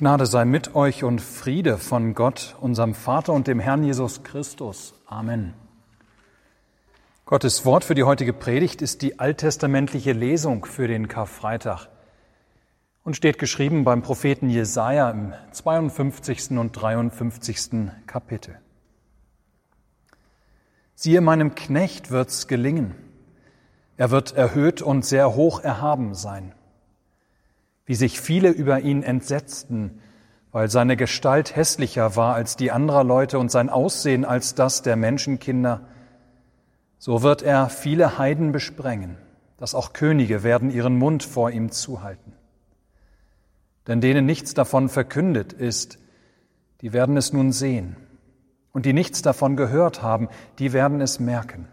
Gnade sei mit euch und Friede von Gott, unserem Vater und dem Herrn Jesus Christus. Amen. Gottes Wort für die heutige Predigt ist die alttestamentliche Lesung für den Karfreitag und steht geschrieben beim Propheten Jesaja im 52. und 53. Kapitel. Siehe, meinem Knecht wird's gelingen. Er wird erhöht und sehr hoch erhaben sein wie sich viele über ihn entsetzten, weil seine Gestalt hässlicher war als die anderer Leute und sein Aussehen als das der Menschenkinder, so wird er viele Heiden besprengen, dass auch Könige werden ihren Mund vor ihm zuhalten. Denn denen nichts davon verkündet ist, die werden es nun sehen, und die nichts davon gehört haben, die werden es merken.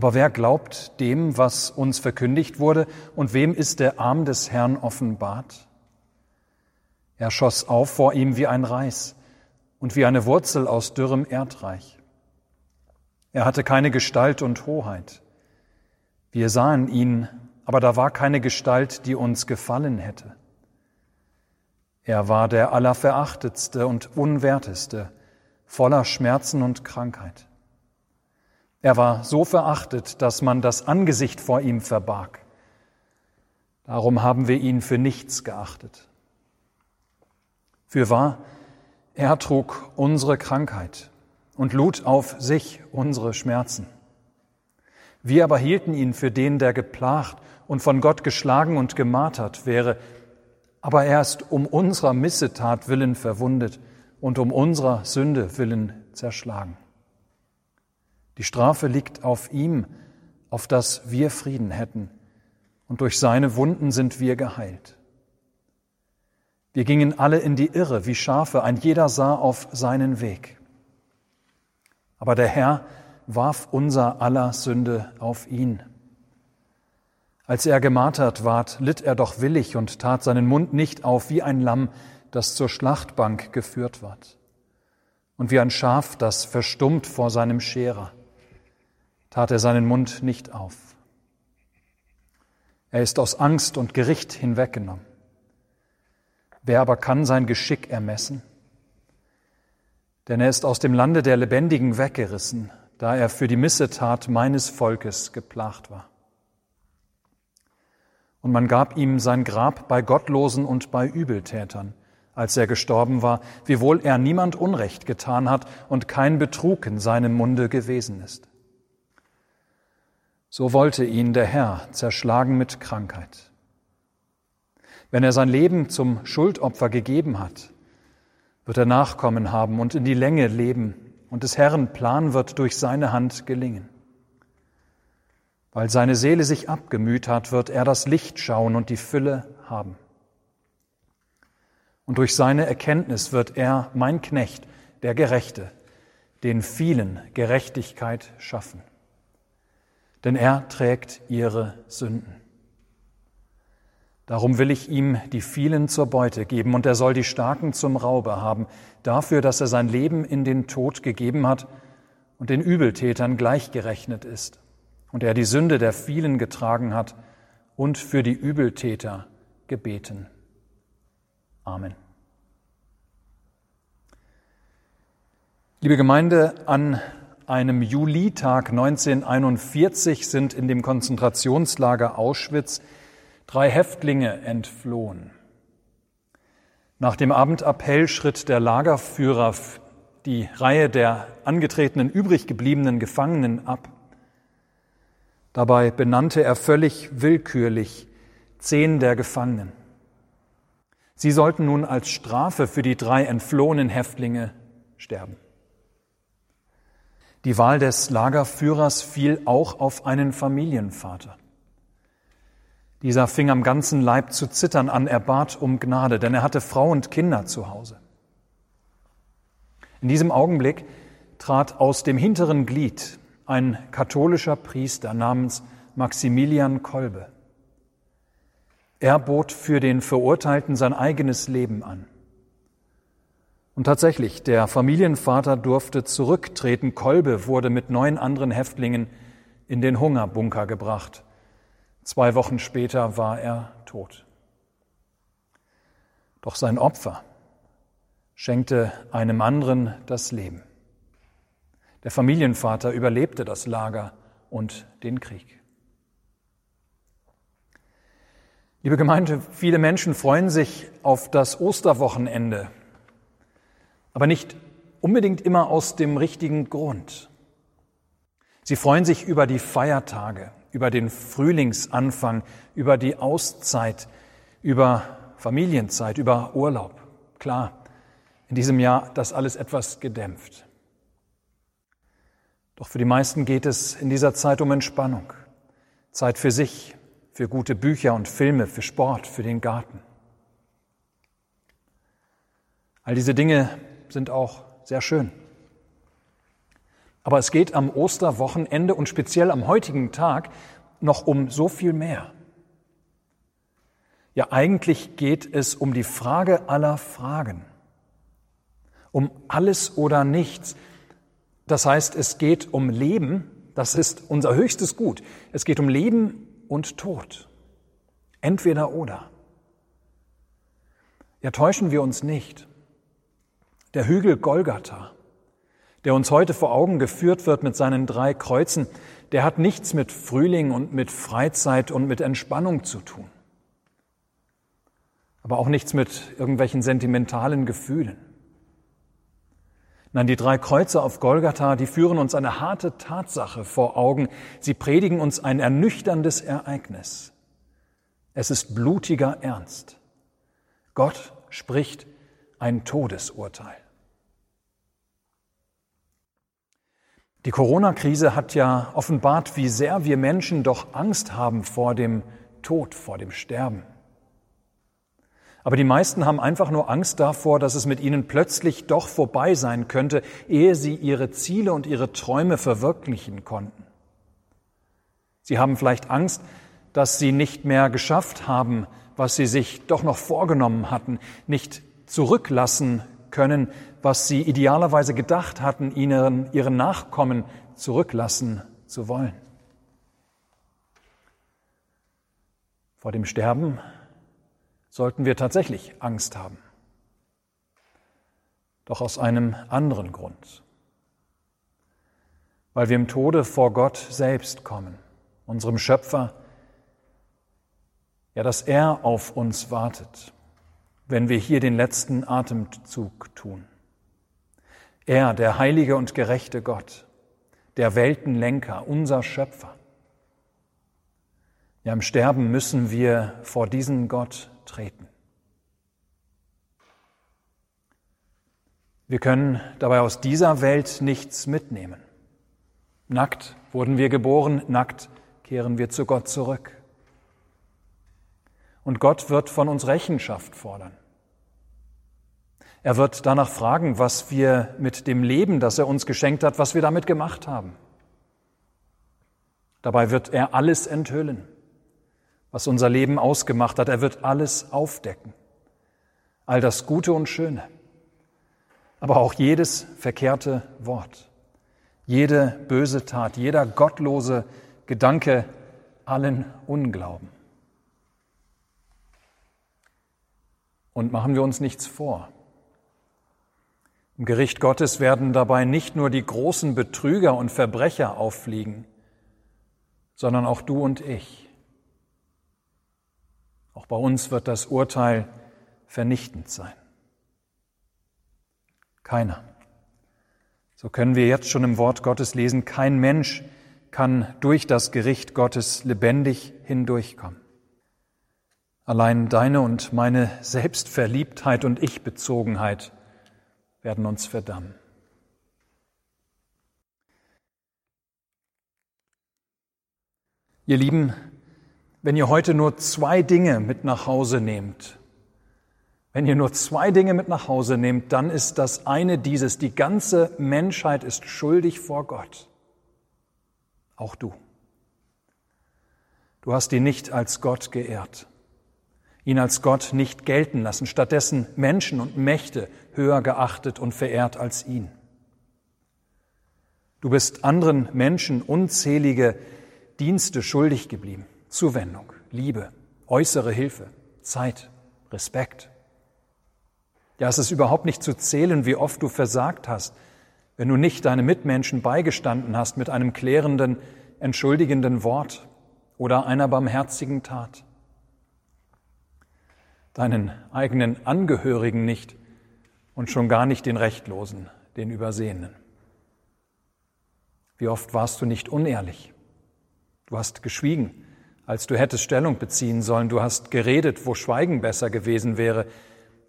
Aber wer glaubt dem, was uns verkündigt wurde, und wem ist der Arm des Herrn offenbart? Er schoss auf vor ihm wie ein Reis und wie eine Wurzel aus dürrem Erdreich. Er hatte keine Gestalt und Hoheit. Wir sahen ihn, aber da war keine Gestalt, die uns gefallen hätte. Er war der Allerverachtetste und Unwerteste, voller Schmerzen und Krankheit. Er war so verachtet, dass man das Angesicht vor ihm verbarg. Darum haben wir ihn für nichts geachtet. Für wahr, er trug unsere Krankheit und lud auf sich unsere Schmerzen. Wir aber hielten ihn für den, der geplagt und von Gott geschlagen und gemartert wäre, aber er ist um unserer Missetat willen verwundet und um unserer Sünde willen zerschlagen. Die Strafe liegt auf ihm, auf dass wir Frieden hätten, und durch seine Wunden sind wir geheilt. Wir gingen alle in die Irre wie Schafe, ein jeder sah auf seinen Weg. Aber der Herr warf unser aller Sünde auf ihn. Als er gemartert ward, litt er doch willig und tat seinen Mund nicht auf wie ein Lamm, das zur Schlachtbank geführt ward, und wie ein Schaf, das verstummt vor seinem Scherer tat er seinen Mund nicht auf. Er ist aus Angst und Gericht hinweggenommen. Wer aber kann sein Geschick ermessen? Denn er ist aus dem Lande der Lebendigen weggerissen, da er für die Missetat meines Volkes geplagt war. Und man gab ihm sein Grab bei Gottlosen und bei Übeltätern, als er gestorben war, wiewohl er niemand Unrecht getan hat und kein Betrug in seinem Munde gewesen ist. So wollte ihn der Herr zerschlagen mit Krankheit. Wenn er sein Leben zum Schuldopfer gegeben hat, wird er Nachkommen haben und in die Länge leben, und des Herrn Plan wird durch seine Hand gelingen. Weil seine Seele sich abgemüht hat, wird er das Licht schauen und die Fülle haben. Und durch seine Erkenntnis wird er, mein Knecht, der Gerechte, den vielen Gerechtigkeit schaffen denn er trägt ihre Sünden. Darum will ich ihm die vielen zur Beute geben, und er soll die Starken zum Raube haben, dafür, dass er sein Leben in den Tod gegeben hat und den Übeltätern gleichgerechnet ist, und er die Sünde der vielen getragen hat und für die Übeltäter gebeten. Amen. Liebe Gemeinde, an einem Julitag 1941 sind in dem Konzentrationslager Auschwitz drei Häftlinge entflohen. Nach dem Abendappell schritt der Lagerführer die Reihe der angetretenen übrig gebliebenen Gefangenen ab. Dabei benannte er völlig willkürlich zehn der Gefangenen. Sie sollten nun als Strafe für die drei entflohenen Häftlinge sterben. Die Wahl des Lagerführers fiel auch auf einen Familienvater. Dieser fing am ganzen Leib zu zittern an, er bat um Gnade, denn er hatte Frau und Kinder zu Hause. In diesem Augenblick trat aus dem hinteren Glied ein katholischer Priester namens Maximilian Kolbe. Er bot für den Verurteilten sein eigenes Leben an. Und tatsächlich, der Familienvater durfte zurücktreten. Kolbe wurde mit neun anderen Häftlingen in den Hungerbunker gebracht. Zwei Wochen später war er tot. Doch sein Opfer schenkte einem anderen das Leben. Der Familienvater überlebte das Lager und den Krieg. Liebe Gemeinde, viele Menschen freuen sich auf das Osterwochenende, aber nicht unbedingt immer aus dem richtigen Grund. Sie freuen sich über die Feiertage, über den Frühlingsanfang, über die Auszeit, über Familienzeit, über Urlaub. Klar, in diesem Jahr das alles etwas gedämpft. Doch für die meisten geht es in dieser Zeit um Entspannung, Zeit für sich, für gute Bücher und Filme, für Sport, für den Garten. All diese Dinge sind auch sehr schön. Aber es geht am Osterwochenende und speziell am heutigen Tag noch um so viel mehr. Ja, eigentlich geht es um die Frage aller Fragen, um alles oder nichts. Das heißt, es geht um Leben, das ist unser höchstes Gut. Es geht um Leben und Tod. Entweder oder. Ja, täuschen wir uns nicht. Der Hügel Golgatha, der uns heute vor Augen geführt wird mit seinen drei Kreuzen, der hat nichts mit Frühling und mit Freizeit und mit Entspannung zu tun. Aber auch nichts mit irgendwelchen sentimentalen Gefühlen. Nein, die drei Kreuze auf Golgatha, die führen uns eine harte Tatsache vor Augen. Sie predigen uns ein ernüchterndes Ereignis. Es ist blutiger Ernst. Gott spricht ein Todesurteil. Die Corona-Krise hat ja offenbart, wie sehr wir Menschen doch Angst haben vor dem Tod, vor dem Sterben. Aber die meisten haben einfach nur Angst davor, dass es mit ihnen plötzlich doch vorbei sein könnte, ehe sie ihre Ziele und ihre Träume verwirklichen konnten. Sie haben vielleicht Angst, dass sie nicht mehr geschafft haben, was sie sich doch noch vorgenommen hatten, nicht zurücklassen können, was sie idealerweise gedacht hatten, ihnen, ihren Nachkommen zurücklassen zu wollen. Vor dem Sterben sollten wir tatsächlich Angst haben. Doch aus einem anderen Grund. Weil wir im Tode vor Gott selbst kommen, unserem Schöpfer, ja, dass er auf uns wartet, wenn wir hier den letzten Atemzug tun. Er, der heilige und gerechte Gott, der Weltenlenker, unser Schöpfer. Ja, im Sterben müssen wir vor diesen Gott treten. Wir können dabei aus dieser Welt nichts mitnehmen. Nackt wurden wir geboren, nackt kehren wir zu Gott zurück. Und Gott wird von uns Rechenschaft fordern. Er wird danach fragen, was wir mit dem Leben, das er uns geschenkt hat, was wir damit gemacht haben. Dabei wird er alles enthüllen was unser Leben ausgemacht hat. Er wird alles aufdecken. All das Gute und Schöne, aber auch jedes verkehrte Wort, jede böse Tat, jeder gottlose Gedanke, allen Unglauben. Und machen wir uns nichts vor. Im Gericht Gottes werden dabei nicht nur die großen Betrüger und Verbrecher auffliegen, sondern auch du und ich. Auch bei uns wird das Urteil vernichtend sein. Keiner. So können wir jetzt schon im Wort Gottes lesen, kein Mensch kann durch das Gericht Gottes lebendig hindurchkommen. Allein deine und meine Selbstverliebtheit und Ich-Bezogenheit werden uns verdammen. Ihr Lieben, wenn ihr heute nur zwei Dinge mit nach Hause nehmt, wenn ihr nur zwei Dinge mit nach Hause nehmt, dann ist das eine dieses, die ganze Menschheit ist schuldig vor Gott. Auch du. Du hast ihn nicht als Gott geehrt, ihn als Gott nicht gelten lassen, stattdessen Menschen und Mächte höher geachtet und verehrt als ihn. Du bist anderen Menschen unzählige Dienste schuldig geblieben. Zuwendung, Liebe, äußere Hilfe, Zeit, Respekt. Ja, es ist überhaupt nicht zu zählen, wie oft du versagt hast, wenn du nicht deine Mitmenschen beigestanden hast mit einem klärenden, entschuldigenden Wort oder einer barmherzigen Tat. Deinen eigenen Angehörigen nicht und schon gar nicht den Rechtlosen, den Übersehenen. Wie oft warst du nicht unehrlich? Du hast geschwiegen, als du hättest Stellung beziehen sollen. Du hast geredet, wo Schweigen besser gewesen wäre.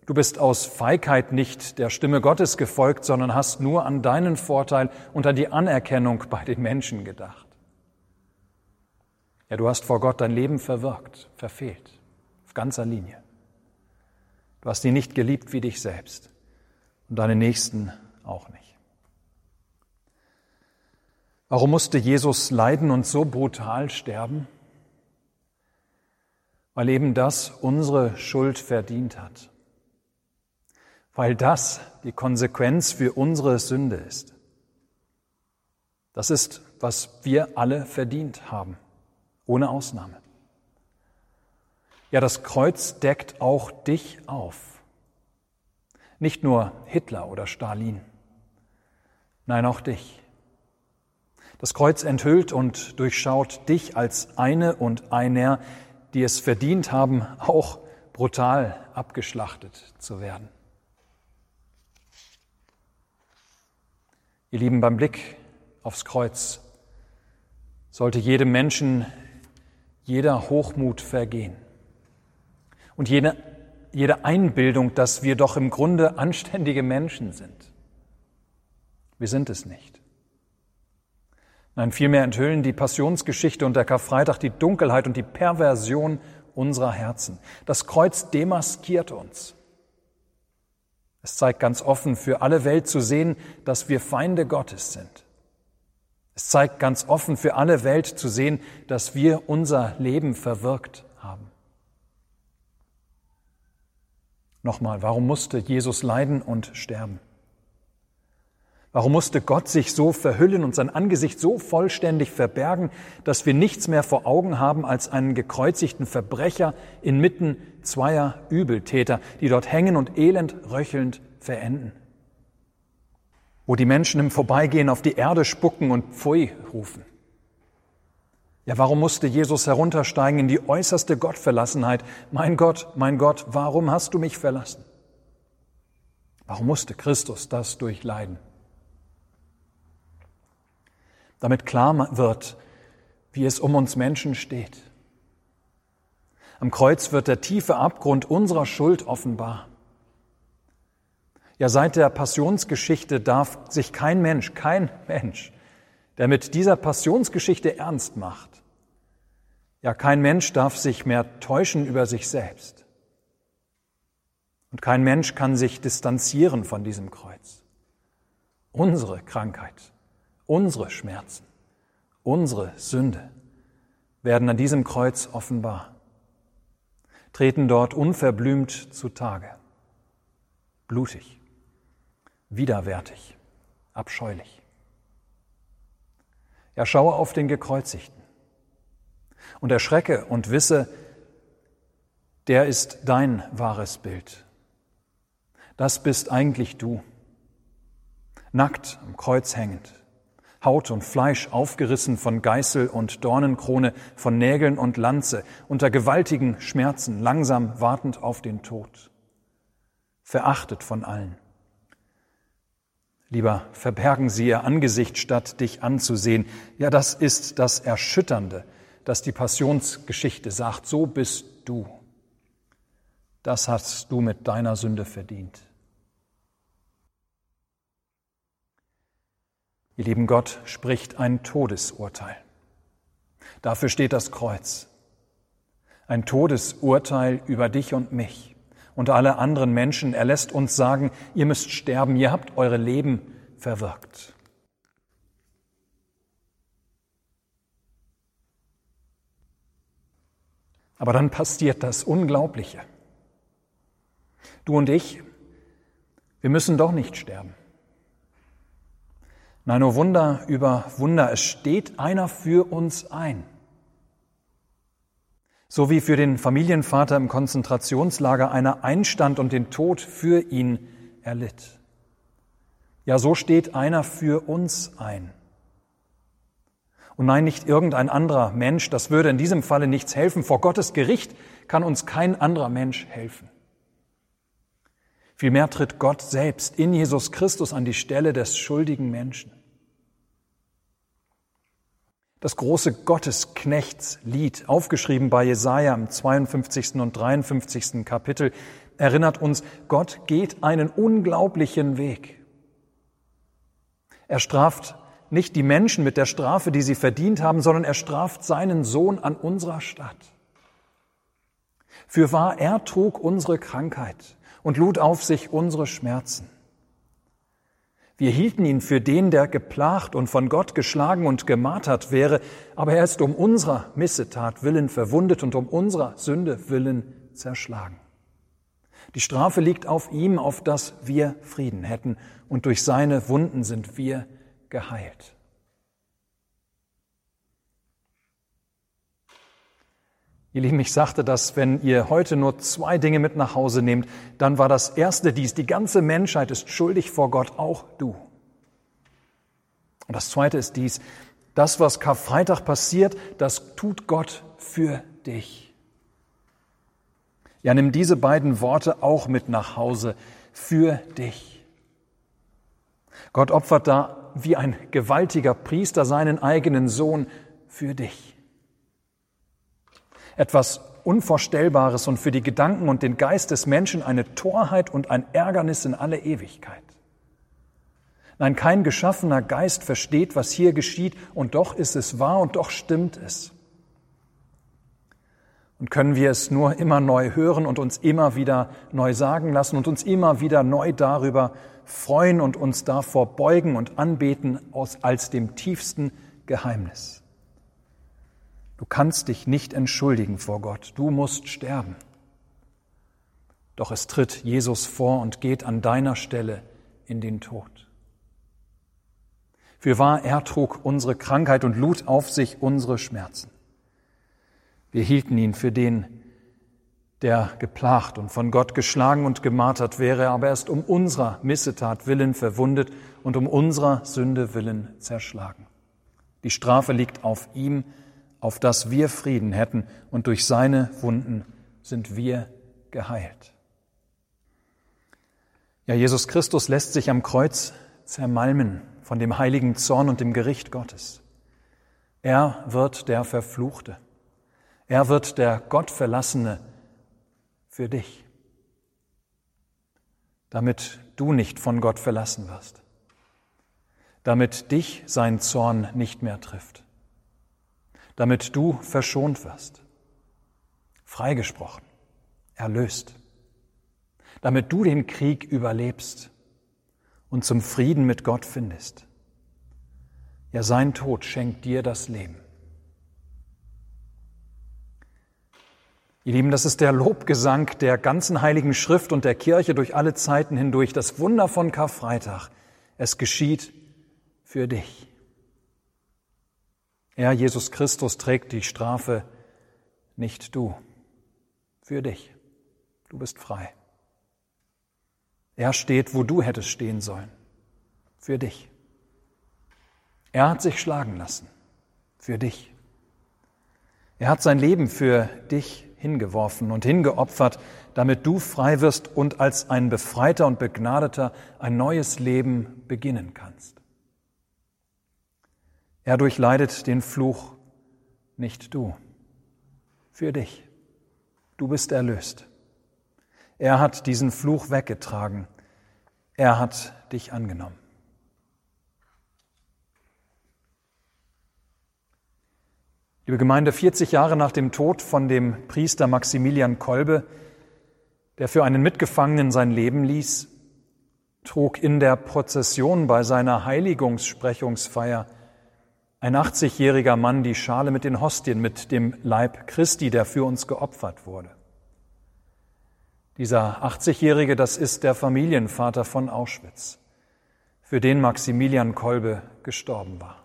Du bist aus Feigheit nicht der Stimme Gottes gefolgt, sondern hast nur an deinen Vorteil und an die Anerkennung bei den Menschen gedacht. Ja, du hast vor Gott dein Leben verwirkt, verfehlt, auf ganzer Linie. Du hast ihn nicht geliebt wie dich selbst und deine Nächsten auch nicht. Warum musste Jesus leiden und so brutal sterben? Weil eben das unsere Schuld verdient hat. Weil das die Konsequenz für unsere Sünde ist. Das ist, was wir alle verdient haben, ohne Ausnahme. Ja, das Kreuz deckt auch dich auf. Nicht nur Hitler oder Stalin, nein auch dich. Das Kreuz enthüllt und durchschaut dich als eine und einer, die es verdient haben, auch brutal abgeschlachtet zu werden. Ihr Lieben, beim Blick aufs Kreuz sollte jedem Menschen jeder Hochmut vergehen und jede, jede Einbildung, dass wir doch im Grunde anständige Menschen sind. Wir sind es nicht. Nein, vielmehr enthüllen die Passionsgeschichte und der Karfreitag die Dunkelheit und die Perversion unserer Herzen. Das Kreuz demaskiert uns. Es zeigt ganz offen für alle Welt zu sehen, dass wir Feinde Gottes sind. Es zeigt ganz offen für alle Welt zu sehen, dass wir unser Leben verwirkt haben. Nochmal, warum musste Jesus leiden und sterben? Warum musste Gott sich so verhüllen und sein Angesicht so vollständig verbergen, dass wir nichts mehr vor Augen haben als einen gekreuzigten Verbrecher inmitten zweier Übeltäter, die dort hängen und elend röchelnd verenden? Wo die Menschen im Vorbeigehen auf die Erde spucken und Pfui rufen. Ja, warum musste Jesus heruntersteigen in die äußerste Gottverlassenheit? Mein Gott, mein Gott, warum hast du mich verlassen? Warum musste Christus das durchleiden? damit klar wird, wie es um uns Menschen steht. Am Kreuz wird der tiefe Abgrund unserer Schuld offenbar. Ja, seit der Passionsgeschichte darf sich kein Mensch, kein Mensch, der mit dieser Passionsgeschichte ernst macht, ja, kein Mensch darf sich mehr täuschen über sich selbst. Und kein Mensch kann sich distanzieren von diesem Kreuz. Unsere Krankheit, Unsere Schmerzen, unsere Sünde werden an diesem Kreuz offenbar, treten dort unverblümt zutage, blutig, widerwärtig, abscheulich. Ja, schaue auf den Gekreuzigten und erschrecke und wisse, der ist dein wahres Bild. Das bist eigentlich du, nackt am Kreuz hängend, Haut und Fleisch aufgerissen von Geißel und Dornenkrone, von Nägeln und Lanze, unter gewaltigen Schmerzen, langsam wartend auf den Tod. Verachtet von allen. Lieber verbergen sie ihr Angesicht, statt dich anzusehen. Ja, das ist das Erschütternde, das die Passionsgeschichte sagt. So bist du. Das hast du mit deiner Sünde verdient. Ihr lieben Gott spricht ein Todesurteil. Dafür steht das Kreuz. Ein Todesurteil über dich und mich und alle anderen Menschen. Er lässt uns sagen, ihr müsst sterben, ihr habt eure Leben verwirkt. Aber dann passiert das Unglaubliche. Du und ich, wir müssen doch nicht sterben. Nein, nur Wunder über Wunder, es steht einer für uns ein. So wie für den Familienvater im Konzentrationslager einer einstand und den Tod für ihn erlitt. Ja, so steht einer für uns ein. Und nein, nicht irgendein anderer Mensch, das würde in diesem Falle nichts helfen. Vor Gottes Gericht kann uns kein anderer Mensch helfen. Vielmehr tritt Gott selbst in Jesus Christus an die Stelle des schuldigen Menschen. Das große Gottesknechtslied, aufgeschrieben bei Jesaja im 52. und 53. Kapitel, erinnert uns, Gott geht einen unglaublichen Weg. Er straft nicht die Menschen mit der Strafe, die sie verdient haben, sondern er straft seinen Sohn an unserer Stadt. Für wahr, er trug unsere Krankheit und lud auf sich unsere Schmerzen. Wir hielten ihn für den, der geplagt und von Gott geschlagen und gemartert wäre, aber er ist um unserer Missetat willen verwundet und um unserer Sünde willen zerschlagen. Die Strafe liegt auf ihm, auf dass wir Frieden hätten, und durch seine Wunden sind wir geheilt. Ihr Lieben, ich sagte dass wenn ihr heute nur zwei Dinge mit nach Hause nehmt, dann war das erste dies, die ganze Menschheit ist schuldig vor Gott, auch du. Und das zweite ist dies, das, was Karfreitag passiert, das tut Gott für dich. Ja, nimm diese beiden Worte auch mit nach Hause, für dich. Gott opfert da wie ein gewaltiger Priester seinen eigenen Sohn für dich etwas Unvorstellbares und für die Gedanken und den Geist des Menschen eine Torheit und ein Ärgernis in alle Ewigkeit. Nein, kein geschaffener Geist versteht, was hier geschieht, und doch ist es wahr und doch stimmt es. Und können wir es nur immer neu hören und uns immer wieder neu sagen lassen und uns immer wieder neu darüber freuen und uns davor beugen und anbeten als dem tiefsten Geheimnis. Du kannst dich nicht entschuldigen vor Gott. Du musst sterben. Doch es tritt Jesus vor und geht an deiner Stelle in den Tod. Für wahr, er trug unsere Krankheit und lud auf sich unsere Schmerzen. Wir hielten ihn für den, der geplagt und von Gott geschlagen und gemartert wäre, aber er ist um unserer Missetat willen verwundet und um unserer Sünde willen zerschlagen. Die Strafe liegt auf ihm, auf dass wir Frieden hätten, und durch seine Wunden sind wir geheilt. Ja, Jesus Christus lässt sich am Kreuz zermalmen von dem heiligen Zorn und dem Gericht Gottes. Er wird der Verfluchte. Er wird der Gottverlassene für dich, damit du nicht von Gott verlassen wirst, damit dich sein Zorn nicht mehr trifft damit du verschont wirst, freigesprochen, erlöst, damit du den Krieg überlebst und zum Frieden mit Gott findest. Ja, sein Tod schenkt dir das Leben. Ihr Lieben, das ist der Lobgesang der ganzen heiligen Schrift und der Kirche durch alle Zeiten hindurch, das Wunder von Karfreitag. Es geschieht für dich. Er, Jesus Christus, trägt die Strafe, nicht du, für dich. Du bist frei. Er steht, wo du hättest stehen sollen, für dich. Er hat sich schlagen lassen, für dich. Er hat sein Leben für dich hingeworfen und hingeopfert, damit du frei wirst und als ein Befreiter und Begnadeter ein neues Leben beginnen kannst. Er durchleidet den Fluch, nicht du. Für dich. Du bist erlöst. Er hat diesen Fluch weggetragen. Er hat dich angenommen. Liebe Gemeinde, 40 Jahre nach dem Tod von dem Priester Maximilian Kolbe, der für einen Mitgefangenen sein Leben ließ, trug in der Prozession bei seiner Heiligungssprechungsfeier ein 80-jähriger Mann die Schale mit den Hostien, mit dem Leib Christi, der für uns geopfert wurde. Dieser 80-jährige, das ist der Familienvater von Auschwitz, für den Maximilian Kolbe gestorben war.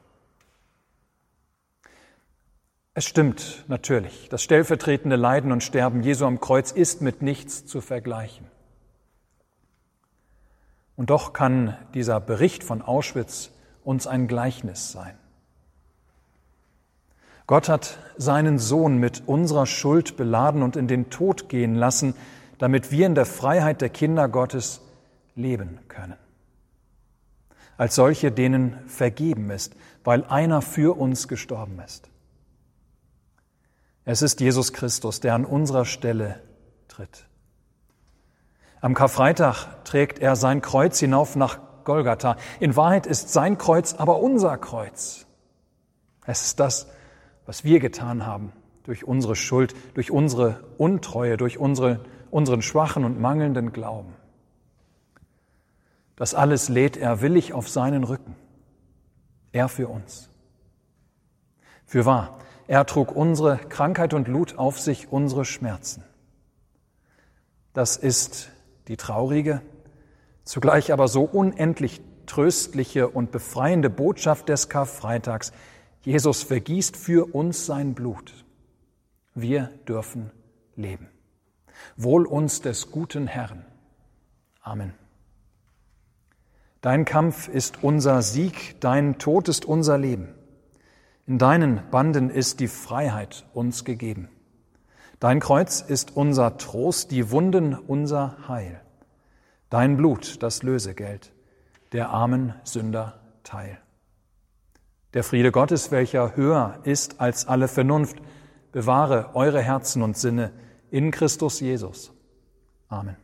Es stimmt natürlich, das stellvertretende Leiden und Sterben Jesu am Kreuz ist mit nichts zu vergleichen. Und doch kann dieser Bericht von Auschwitz uns ein Gleichnis sein. Gott hat seinen Sohn mit unserer Schuld beladen und in den Tod gehen lassen, damit wir in der Freiheit der Kinder Gottes leben können. Als solche, denen vergeben ist, weil einer für uns gestorben ist. Es ist Jesus Christus, der an unserer Stelle tritt. Am Karfreitag trägt er sein Kreuz hinauf nach Golgatha. In Wahrheit ist sein Kreuz aber unser Kreuz. Es ist das, was wir getan haben durch unsere Schuld, durch unsere Untreue, durch unsere, unseren schwachen und mangelnden Glauben. Das alles lädt er willig auf seinen Rücken. Er für uns. Für wahr, er trug unsere Krankheit und lud auf sich unsere Schmerzen. Das ist die traurige, zugleich aber so unendlich tröstliche und befreiende Botschaft des Karfreitags. Jesus vergießt für uns sein Blut. Wir dürfen leben. Wohl uns des guten Herrn. Amen. Dein Kampf ist unser Sieg, dein Tod ist unser Leben. In deinen Banden ist die Freiheit uns gegeben. Dein Kreuz ist unser Trost, die Wunden unser Heil. Dein Blut das Lösegeld, der armen Sünder Teil. Der Friede Gottes, welcher höher ist als alle Vernunft, bewahre eure Herzen und Sinne in Christus Jesus. Amen.